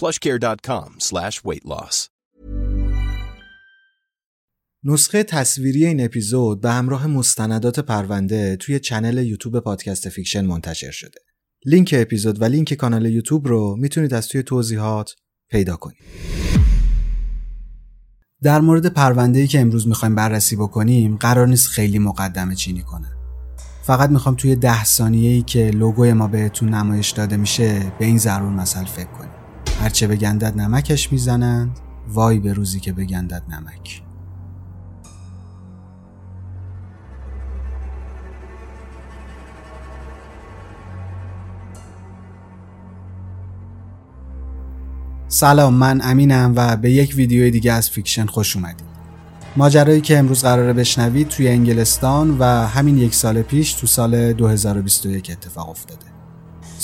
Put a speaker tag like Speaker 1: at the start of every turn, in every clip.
Speaker 1: plushcare.com slash weight loss.
Speaker 2: نسخه تصویری این اپیزود به همراه مستندات پرونده توی چنل یوتیوب پادکست فیکشن منتشر شده. لینک اپیزود و لینک کانال یوتیوب رو می‌تونید از توی توضیحات پیدا کنید. در مورد پرونده‌ای که امروز می‌خوایم بررسی بکنیم قرار نیست خیلی مقدمه چینی کنم. فقط می‌خوام توی ده ثانیه‌ای که لوگوی ما بهتون نمایش داده میشه به این ضرور مثل فکر کنیم. هرچه بگندد نمکش می‌زنند وای به روزی که بگندد نمک. سلام من امینم و به یک ویدیو دیگه از فیکشن خوش اومدید. ماجرایی که امروز قراره بشنوید توی انگلستان و همین یک سال پیش تو سال 2021 اتفاق افتاده.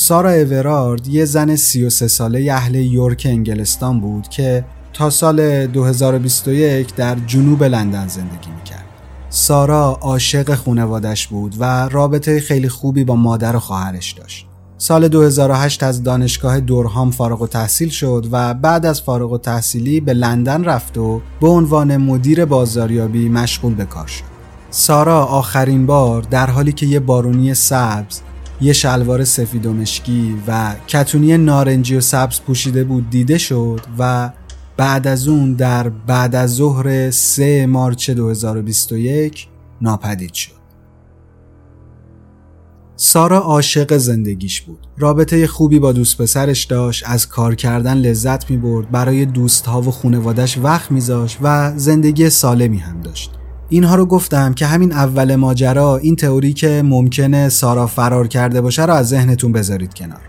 Speaker 2: سارا اورارد یه زن 33 ساله اهل یورک انگلستان بود که تا سال 2021 در جنوب لندن زندگی می‌کرد. سارا عاشق خونوادش بود و رابطه خیلی خوبی با مادر و خواهرش داشت. سال 2008 از دانشگاه دورهام فارغ و تحصیل شد و بعد از فارغ و تحصیلی به لندن رفت و به عنوان مدیر بازاریابی مشغول به کار شد. سارا آخرین بار در حالی که یه بارونی سبز، یه شلوار سفید و مشکی و کتونی نارنجی و سبز پوشیده بود دیده شد و بعد از اون در بعد از ظهر 3 مارچ 2021 ناپدید شد. سارا عاشق زندگیش بود. رابطه خوبی با دوست پسرش داشت، از کار کردن لذت می برد، برای دوستها و خونوادش وقت میذاشت و زندگی سالمی هم داشت. اینها رو گفتم که همین اول ماجرا این تئوری که ممکنه سارا فرار کرده باشه رو از ذهنتون بذارید کنار.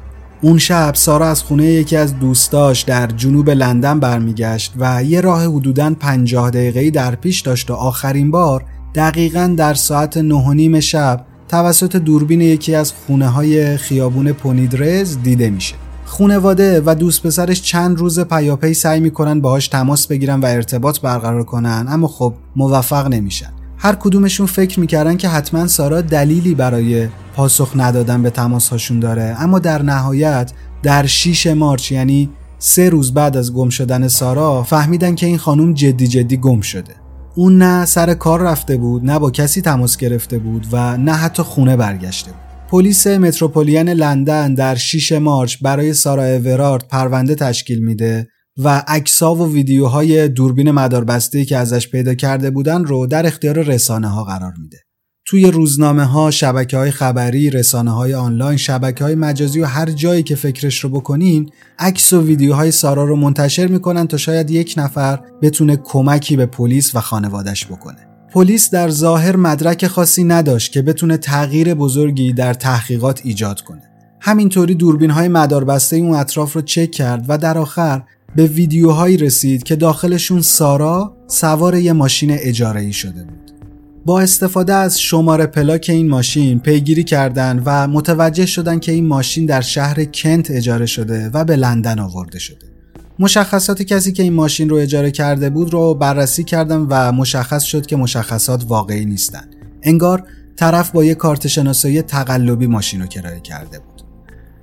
Speaker 2: اون شب سارا از خونه یکی از دوستاش در جنوب لندن برمیگشت و یه راه حدوداً 50 دقیقه‌ای در پیش داشت و آخرین بار دقیقاً در ساعت 9 شب توسط دوربین یکی از خونه های خیابون پونیدرز دیده میشه. خونواده و دوست پسرش چند روز پیاپی سعی می‌کنن باهاش تماس بگیرن و ارتباط برقرار کنن اما خب موفق نمیشن. هر کدومشون فکر می‌کردن که حتما سارا دلیلی برای پاسخ ندادن به تماس هاشون داره اما در نهایت در 6 مارچ یعنی سه روز بعد از گم شدن سارا فهمیدن که این خانم جدی جدی گم شده. اون نه سر کار رفته بود نه با کسی تماس گرفته بود و نه حتی خونه برگشته بود پلیس متروپولین لندن در 6 مارچ برای سارا اورارد پرونده تشکیل میده و عکس‌ها و ویدیوهای دوربین مداربسته که ازش پیدا کرده بودن رو در اختیار رسانه ها قرار میده. توی روزنامه ها، شبکه های خبری، رسانه های آنلاین، شبکه های مجازی و هر جایی که فکرش رو بکنین، عکس و ویدیوهای سارا رو منتشر می‌کنن تا شاید یک نفر بتونه کمکی به پلیس و خانوادش بکنه. پلیس در ظاهر مدرک خاصی نداشت که بتونه تغییر بزرگی در تحقیقات ایجاد کنه. همینطوری دوربین های مداربسته اون اطراف رو چک کرد و در آخر به ویدیوهایی رسید که داخلشون سارا سوار یه ماشین اجاره ای شده بود. با استفاده از شماره پلاک این ماشین پیگیری کردند و متوجه شدن که این ماشین در شهر کنت اجاره شده و به لندن آورده شده. مشخصات کسی که این ماشین رو اجاره کرده بود رو بررسی کردم و مشخص شد که مشخصات واقعی نیستن. انگار طرف با یه کارت شناسایی تقلبی ماشین رو کرایه کرده بود.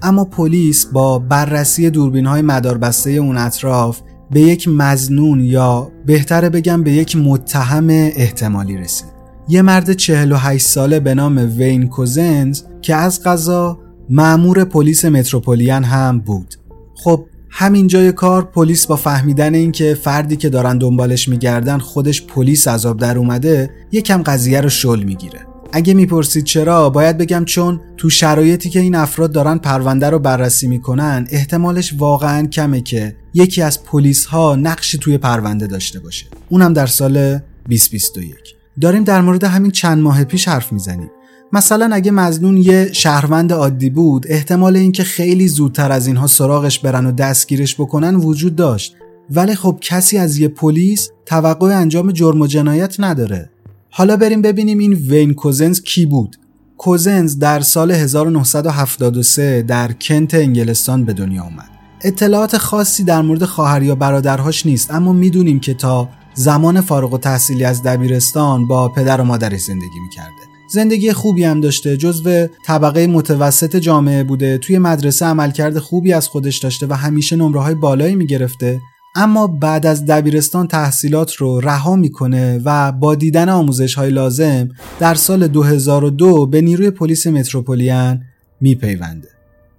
Speaker 2: اما پلیس با بررسی دوربین های مداربسته اون اطراف به یک مزنون یا بهتره بگم به یک متهم احتمالی رسید. یه مرد 48 ساله به نام وین کوزنز که از قضا معمور پلیس متروپولیان هم بود. خب همین جای کار پلیس با فهمیدن اینکه فردی که دارن دنبالش میگردن خودش پلیس عذاب در اومده یکم قضیه رو شل می‌گیره. اگه می‌پرسید چرا باید بگم چون تو شرایطی که این افراد دارن پرونده رو بررسی می‌کنن احتمالش واقعا کمه که یکی از پلیس ها نقشی توی پرونده داشته باشه. اونم در سال 2021 داریم در مورد همین چند ماه پیش حرف می‌زنیم. مثلا اگه مزنون یه شهروند عادی بود احتمال اینکه خیلی زودتر از اینها سراغش برن و دستگیرش بکنن وجود داشت. ولی خب کسی از یه پلیس توقع انجام جرم و جنایت نداره. حالا بریم ببینیم این وین کوزنز کی بود. کوزنز در سال 1973 در کنت انگلستان به دنیا آمد. اطلاعات خاصی در مورد خواهر یا برادرهاش نیست اما می‌دونیم که تا زمان فارغ و تحصیلی از دبیرستان با پدر و مادرش زندگی می‌کرده. زندگی خوبی هم داشته جزو طبقه متوسط جامعه بوده. توی مدرسه عملکرد خوبی از خودش داشته و همیشه نمره های بالایی می‌گرفته. اما بعد از دبیرستان تحصیلات رو رها می‌کنه و با دیدن آموزش های لازم در سال 2002 به نیروی پلیس متروپولیان میپیونده.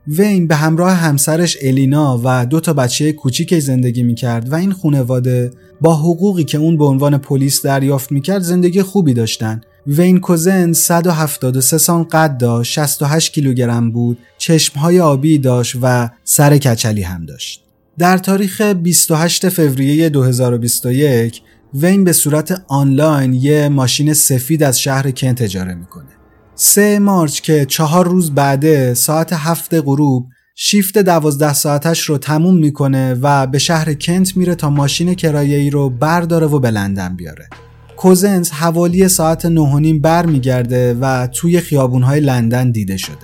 Speaker 2: وین به همراه همسرش الینا و دو تا بچه کوچیک زندگی می‌کرد و این خانواده با حقوقی که اون به عنوان پلیس دریافت می‌کرد زندگی خوبی داشتن. وین کوزن 173 سان قد داشت 68 کیلوگرم بود چشمهای آبی داشت و سر کچلی هم داشت. در تاریخ 28 فوریه 2021 وین به صورت آنلاین یه ماشین سفید از شهر کنت اجاره می‌کنه. 3 مارچ که چهار روز بعده ساعت هفت غروب شیفت دوازده ساعتش رو تموم می‌کنه و به شهر کنت میره تا ماشین کرایه‌ای رو برداره و به لندن بیاره. کوزنز حوالی ساعت نیم بر میگرده و توی خیابونهای لندن دیده شده.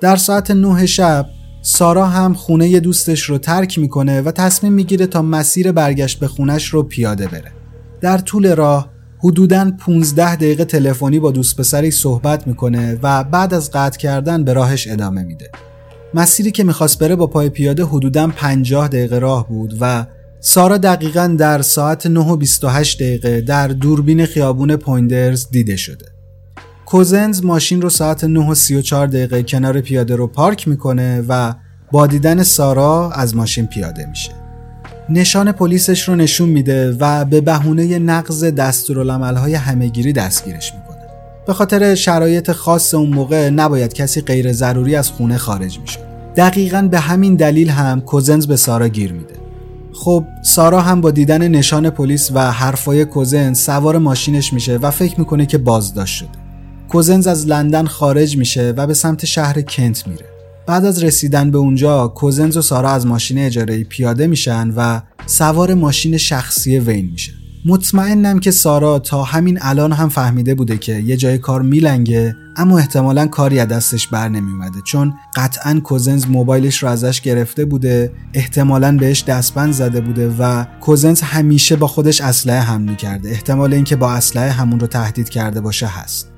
Speaker 2: در ساعت نه شب سارا هم خونه دوستش رو ترک می‌کنه و تصمیم می‌گیره تا مسیر برگشت به خونش رو پیاده بره. در طول راه حدوداً 15 دقیقه تلفنی با دوست پسری صحبت می‌کنه و بعد از قطع کردن به راهش ادامه میده. مسیری که می‌خواست بره با پای پیاده حدوداً 50 دقیقه راه بود و سارا دقیقا در ساعت 9 و 28 دقیقه در دوربین خیابون پویندرز دیده شده. کوزنز ماشین رو ساعت 9 و 34 دقیقه کنار پیاده رو پارک می‌کنه و با دیدن سارا از ماشین پیاده میشه. نشان پلیسش رو نشون میده و به بهونه نقض دستورالعملهای همهگیری دستگیرش می‌کنه. به خاطر شرایط خاص اون موقع نباید کسی غیر ضروری از خونه خارج میشه. دقیقا به همین دلیل هم کوزنز به سارا گیر میده. خب سارا هم با دیدن نشان پلیس و حرفای کوزنز سوار ماشینش میشه و فکر می‌کنه که بازداشت شده. کوزنز از لندن خارج میشه و به سمت شهر کنت میره. بعد از رسیدن به اونجا کوزنز و سارا از ماشین اجاره پیاده میشن و سوار ماشین شخصی وین میشن. مطمئنم که سارا تا همین الان هم فهمیده بوده که یه جای کار میلنگه اما احتمالا کاری از دستش بر نمیومده چون قطعا کوزنز موبایلش رو ازش گرفته بوده احتمالا بهش دستبند زده بوده و کوزنز همیشه با خودش اسلحه هم می‌کرده. احتمال اینکه با اسلحه همون رو تهدید کرده باشه هست.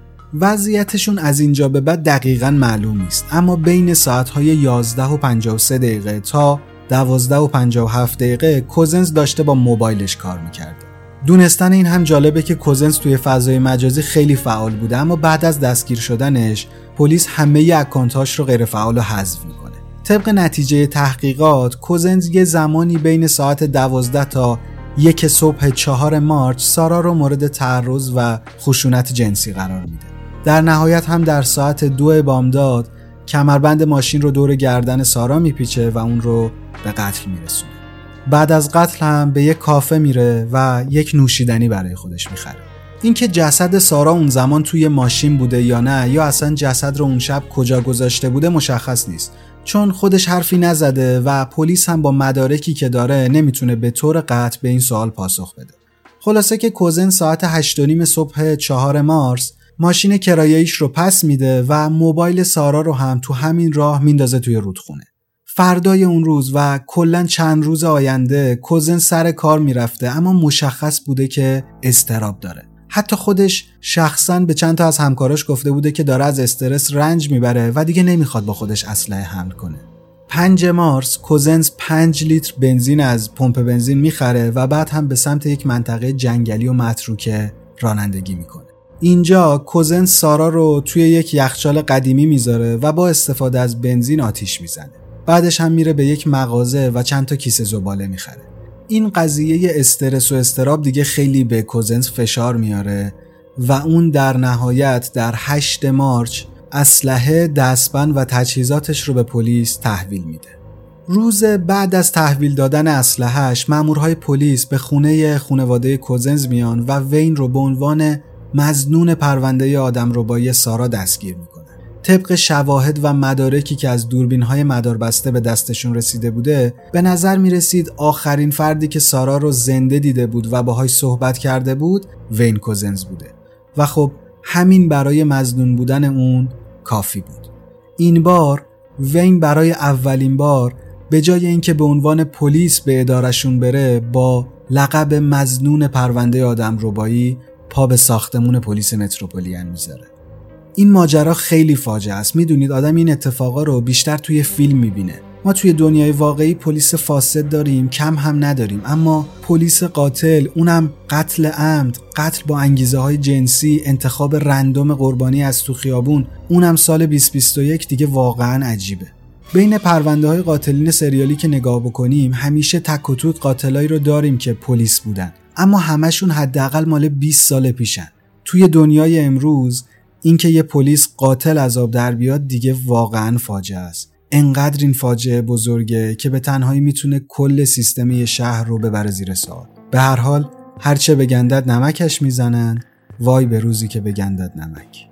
Speaker 2: وضعیتشون از اینجا به بعد دقیقا معلوم نیست اما بین ساعتهای 11 و 53 دقیقه تا 12 و 57 دقیقه کوزنز داشته با موبایلش کار می‌کرده. دونستن این هم جالبه که کوزنز توی فضای مجازی خیلی فعال بوده اما بعد از دستگیر شدنش پلیس همه اکانتاش رو غیر فعال و حذف می‌کنه. طبق نتیجه تحقیقات کوزنز یه زمانی بین ساعت 12 تا یک صبح چهار مارچ سارا رو مورد تعرض و خشونت جنسی قرار میده. در نهایت هم در ساعت دو بامداد کمربند ماشین رو دور گردن سارا میپیچه و اون رو به قتل میرسونه. بعد از قتل هم به یک کافه میره و یک نوشیدنی برای خودش می‌خره. اینکه جسد سارا اون زمان توی ماشین بوده یا نه یا اصلا جسد رو اون شب کجا گذاشته بوده مشخص نیست. چون خودش حرفی نزده و پلیس هم با مدارکی که داره نمی‌تونه به طور قطع به این سوال پاسخ بده. خلاصه که کوزن ساعت 8 صبح 4 مارس ماشین کرایه‌ایش رو پس میده و موبایل سارا رو هم تو همین راه میندازه توی رودخونه. فردای اون روز و کلا چند روز آینده کوزن سر کار می‌رفته اما مشخص بوده که استراب داره. حتی خودش شخصا به چند تا از همکاراش گفته بوده که داره از استرس رنج می‌بره و دیگه نمی‌خواد با خودش اسلحه حمل کنه. 5 مارس کوزنز 5 لیتر بنزین از پمپ بنزین می‌خره و بعد هم به سمت یک منطقه جنگلی و متروکه رانندگی می‌کنه. اینجا کوزن سارا رو توی یک یخچال قدیمی می‌ذاره و با استفاده از بنزین آتیش می‌زنه. بعدش هم میره به یک مغازه و چند تا کیسه زباله می‌خره. این قضیه استرس و استراب دیگه خیلی به کوزنز فشار میاره و اون در نهایت در 8 مارچ اسلحه دستبند و تجهیزاتش رو به پلیس تحویل میده. روز بعد از تحویل دادن اسلحهش مامورهای پلیس به خونه خانواده کوزنز میان و وین رو به عنوان مزنون پرونده آدم ربایی سارا دستگیر می‌کنه طبق شواهد و مدارکی که از دوربین های مداربسته به دستشون رسیده بوده به نظر می رسید آخرین فردی که سارا رو زنده دیده بود و باهاش صحبت کرده بود وین کوزنز بوده. و خب همین برای مزنون بودن اون کافی بود. این بار وین برای اولین بار به جای اینکه به عنوان پلیس به ادارشون بره با لقب مزنون پرونده آدم ربایی پا به ساختمون پلیس متروپولیان می‌ذاره. این ماجرا خیلی فاجعه است. می‌دونید آدم این اتفاقا رو بیشتر توی فیلم می‌بینه. ما توی دنیای واقعی پلیس فاسد داریم کم هم نداریم. اما پلیس قاتل اونم قتل عمد قتل با انگیزه های جنسی انتخاب رندوم قربانی از تو خیابون اونم سال 2021 دیگه واقعا عجیبه. بین پرونده های قاتلین سریالی که نگاه بکنیم همیشه تک و توک قاتلایی رو داریم که پلیس بودن. اما همشون حداقل مال 20 سال پیشن. توی دنیای امروز اینکه یه پلیس قاتل عذاب در بیاد دیگه واقعا فاجعه است انقدر این فاجعه بزرگه که به تنهایی می‌تونه کل سیستم یه شهر رو ببره زیر سوال به هر حال هرچه به گندت نمکش می‌زنن وای به روزی که به گندت نمک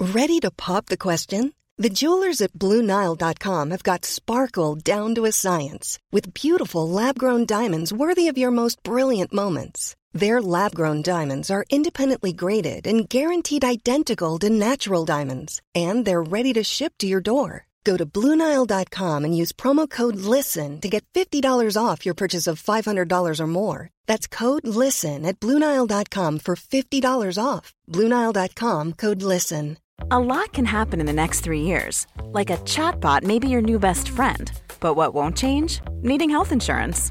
Speaker 3: Ready to pop the question? The jewelers at BlueNile.com have got sparkle down to a science with beautiful lab-grown diamonds worthy of your most brilliant moments. Their lab grown diamonds are independently graded and guaranteed identical to natural diamonds, and they're ready to ship to your door. Go to Bluenile.com and use promo code LISTEN to get $50 off your purchase of $500 or more. That's code LISTEN at Bluenile.com for $50 off. Bluenile.com code LISTEN.
Speaker 4: A lot can happen in the next three years. Like a chatbot may be your new best friend. But what won't change? Needing health insurance.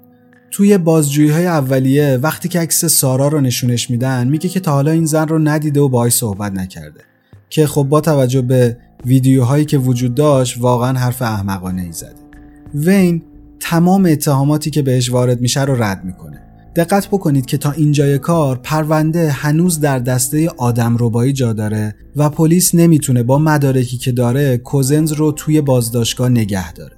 Speaker 2: توی بازجویی های اولیه وقتی که عکس سارا رو نشونش میدن میگه که تا حالا این زن رو ندیده و باهاش صحبت نکرده. که خب با توجه به ویدیوهایی که وجود داشت واقعا حرف احمقانه ای زده. وین تمام اتهاماتی که بهش وارد میشه رو رد می‌کنه. دقت بکنید که تا اینجای کار پرونده هنوز در دسته آدم ربایی جا داره و پلیس نمی‌تونه با مدارکی که داره کوزنز رو توی بازداشتگاه نگه داره.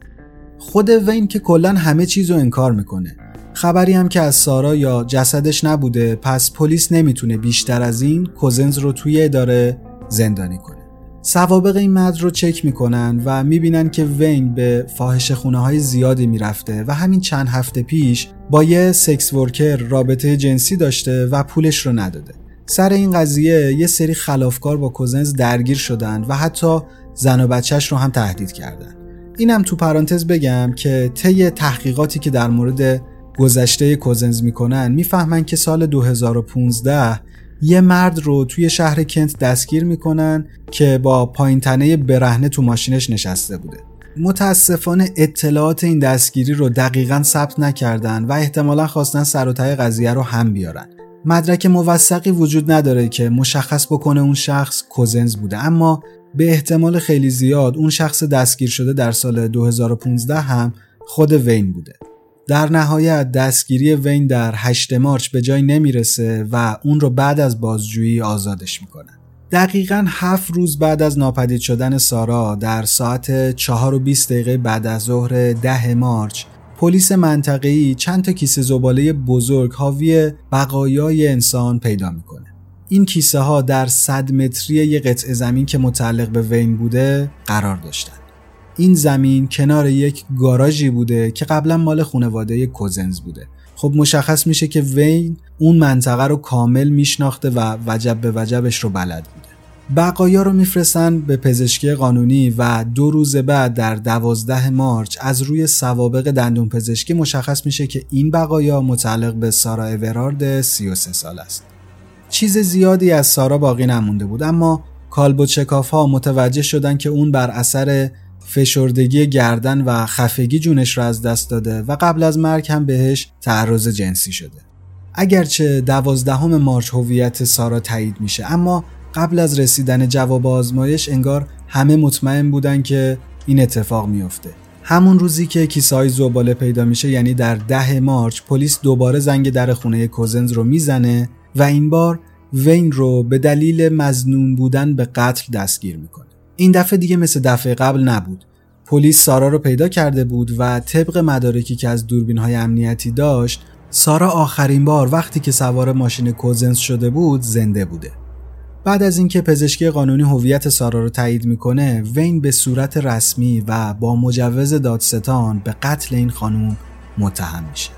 Speaker 2: خود وین که کلا همه چیز رو انکار می‌کنه. خبری هم که از سارا یا جسدش نبوده پس پلیس نمی‌تونه بیشتر از این کوزنز رو توی اداره زندانی کنه. سوابق این مرد رو چک می‌کنن و می‌بینن که وین به فاحش خونه های زیادی می‌رفته و همین چند هفته پیش با یه سکس ورکر رابطه جنسی داشته و پولش رو نداده. سر این قضیه یه سری خلافکار با کوزنز درگیر شدن و حتی زن و بچهش رو هم تهدید کردن. اینم تو پرانتز بگم که طی تحقیقاتی که در مورد گذشته کوزنز می‌کنن می‌فهمن که سال 2015 یه مرد رو توی شهر کنت دستگیر می‌کنن که با پایین تنه برهنه تو ماشینش نشسته بوده. متاسفانه اطلاعات این دستگیری رو دقیقا ثبت نکردن و احتمالا خواستن سر و قضیه رو هم بیارن. مدرک موثقی وجود نداره که مشخص بکنه اون شخص کوزنز بوده اما به احتمال خیلی زیاد اون شخص دستگیر شده در سال 2015 هم خود وین بوده. در نهایت دستگیری وین در 8 مارچ به جای نمی‌رسه و اون رو بعد از بازجویی آزادش می‌کنن دقیقا هفت روز بعد از ناپدید شدن سارا در ساعت 4 و 20 دقیقه بعد از ظهر 10 مارچ پلیس منطقه‌ای چند تا کیسه زباله بزرگ حاوی بقایای انسان پیدا می‌کنه. این کیسه ها در 100 متری یه قطعه زمین که متعلق به وین بوده قرار داشتن. این زمین کنار یک گاراژی بوده که قبلا مال خانواده کوزنز بوده. خب مشخص میشه که وین اون منطقه رو کامل میشناخته و وجب به وجبش رو بلد بوده. بقایا رو میفرستن به پزشکی قانونی و دو روز بعد در دوازده مارچ از روی سوابق دندون پزشکی مشخص میشه که این بقایا متعلق به سارا اورارد 33 سال است. چیز زیادی از سارا باقی نمونده بود اما کالبوچکاف ها متوجه شدن که اون بر اثر فشردگی گردن و خفگی جونش را از دست داده و قبل از مرگ هم بهش تعرض جنسی شده. اگرچه دوازدهم مارچ هویت سارا تایید میشه اما قبل از رسیدن جواب آزمایش انگار همه مطمئن بودن که این اتفاق میافته همون روزی که کیسه های زباله پیدا میشه یعنی در ده مارچ پلیس دوباره زنگ در خونه کوزنز رو می‌زنه و این بار وین رو به دلیل مزنون بودن به قتل دستگیر می‌کنه این دفعه دیگه مثل دفعه قبل نبود. پلیس سارا رو پیدا کرده بود و طبق مدارکی که از دوربین های امنیتی داشت سارا آخرین بار وقتی که سوار ماشین کوزنز شده بود زنده بوده. بعد از اینکه پزشکی قانونی هویت سارا رو تایید می‌کنه وین به صورت رسمی و با مجوز دادستان به قتل این خانوم متهم میشه.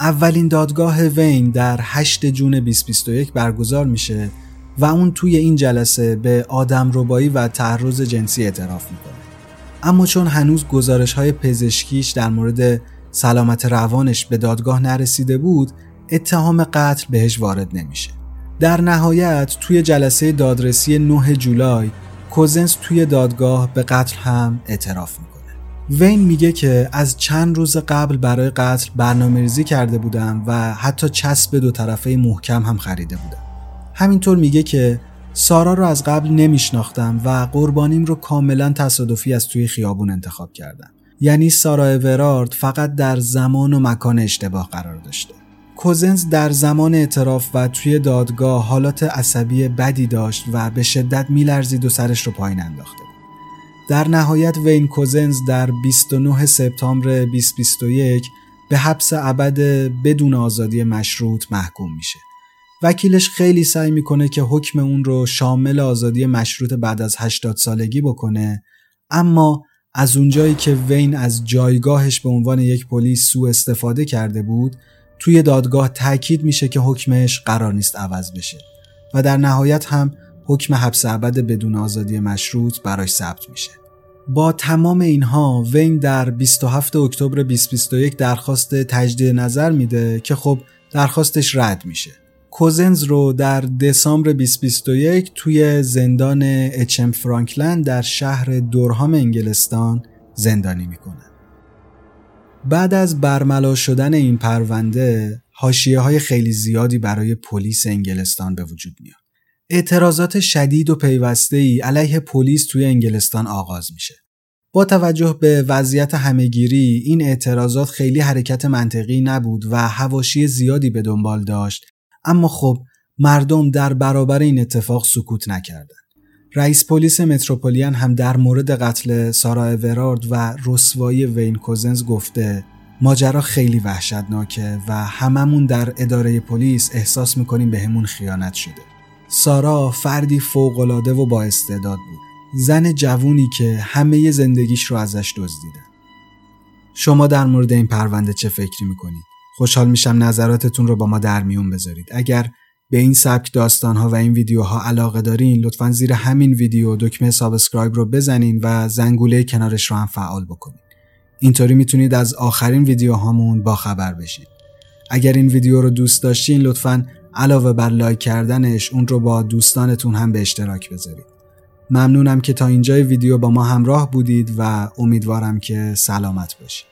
Speaker 2: اولین دادگاه وین در 8 جون 2021 برگزار میشه. و اون توی این جلسه به آدم ربایی و تعرض جنسی اعتراف می‌کنه. اما چون هنوز گزارش های پزشکیش در مورد سلامت روانش به دادگاه نرسیده بود اتهام قتل بهش وارد نمیشه. در نهایت توی جلسه دادرسی 9 جولای کوزنس توی دادگاه به قتل هم اعتراف می‌کنه. وین میگه که از چند روز قبل برای قتل برنامه ریزی کرده بودم و حتی چسب دو طرفه محکم هم خریده بودم. همینطور میگه که سارا رو از قبل نمیشناختم و قربانیم رو کاملا تصادفی از توی خیابون انتخاب کردم یعنی سارا اورارد فقط در زمان و مکان اشتباه قرار داشته کوزنز در زمان اعتراف و توی دادگاه حالات عصبی بدی داشت و به شدت میلرزید و سرش رو پایین انداخته. در نهایت وین کوزنز در 29 سپتامبر 2021 به حبس ابد بدون آزادی مشروط محکوم میشه. وکیلش خیلی سعی می‌کنه که حکم اون رو شامل آزادی مشروط بعد از 80 سالگی بکنه اما از اونجایی که وین از جایگاهش به عنوان یک پلیس سوء استفاده کرده بود توی دادگاه تاکید میشه که حکمش قرار نیست عوض بشه و در نهایت هم حکم حبس ابد بدون آزادی مشروط براش ثبت میشه. با تمام اینها وین در 27 اکتبر 2021 درخواست تجدید نظر میده که خب درخواستش رد میشه. کوزنز رو در دسامبر 2021 توی زندان اچم فرانکلند در شهر دورهام انگلستان زندانی می‌کنه بعد از برملا شدن این پرونده حاشیه های خیلی زیادی برای پلیس انگلستان به وجود میاد. اعتراضات شدید و پیوسته ای علیه پلیس توی انگلستان آغاز میشه. با توجه به وضعیت همهگیری این اعتراضات خیلی حرکت منطقی نبود و هواشی زیادی به دنبال داشت اما خب مردم در برابر این اتفاق سکوت نکردند. رئیس پلیس متروپولیان هم در مورد قتل سارا اورارد و رسوایی وین کوزنز گفته ماجرا خیلی وحشتناکه و هممون در اداره پلیس احساس می‌کنیم بهمون خیانت شده. سارا فردی فوقالعاده و با استعداد بود. زن جوونی که همه زندگیش رو ازش دزدیدن. شما در مورد این پرونده چه فکری می‌کنید؟ خوشحال میشم نظراتتون رو با ما در میون بذارید. اگر به این سبک داستان ها و این ویدیوها علاقه دارین لطفا زیر همین ویدیو دکمه subscribe رو بزنین و زنگوله کنارش رو هم فعال بکنین. اینطوری می‌تونید از آخرین ویدیوهامون با خبر بشید. اگر این ویدیو رو دوست داشتین لطفا علاوه بر لایک کردنش اون رو با دوستانتون هم به اشتراک بذارید. ممنونم که تا اینجای ویدیو با ما همراه بودید و امیدوارم که سلامت باشید.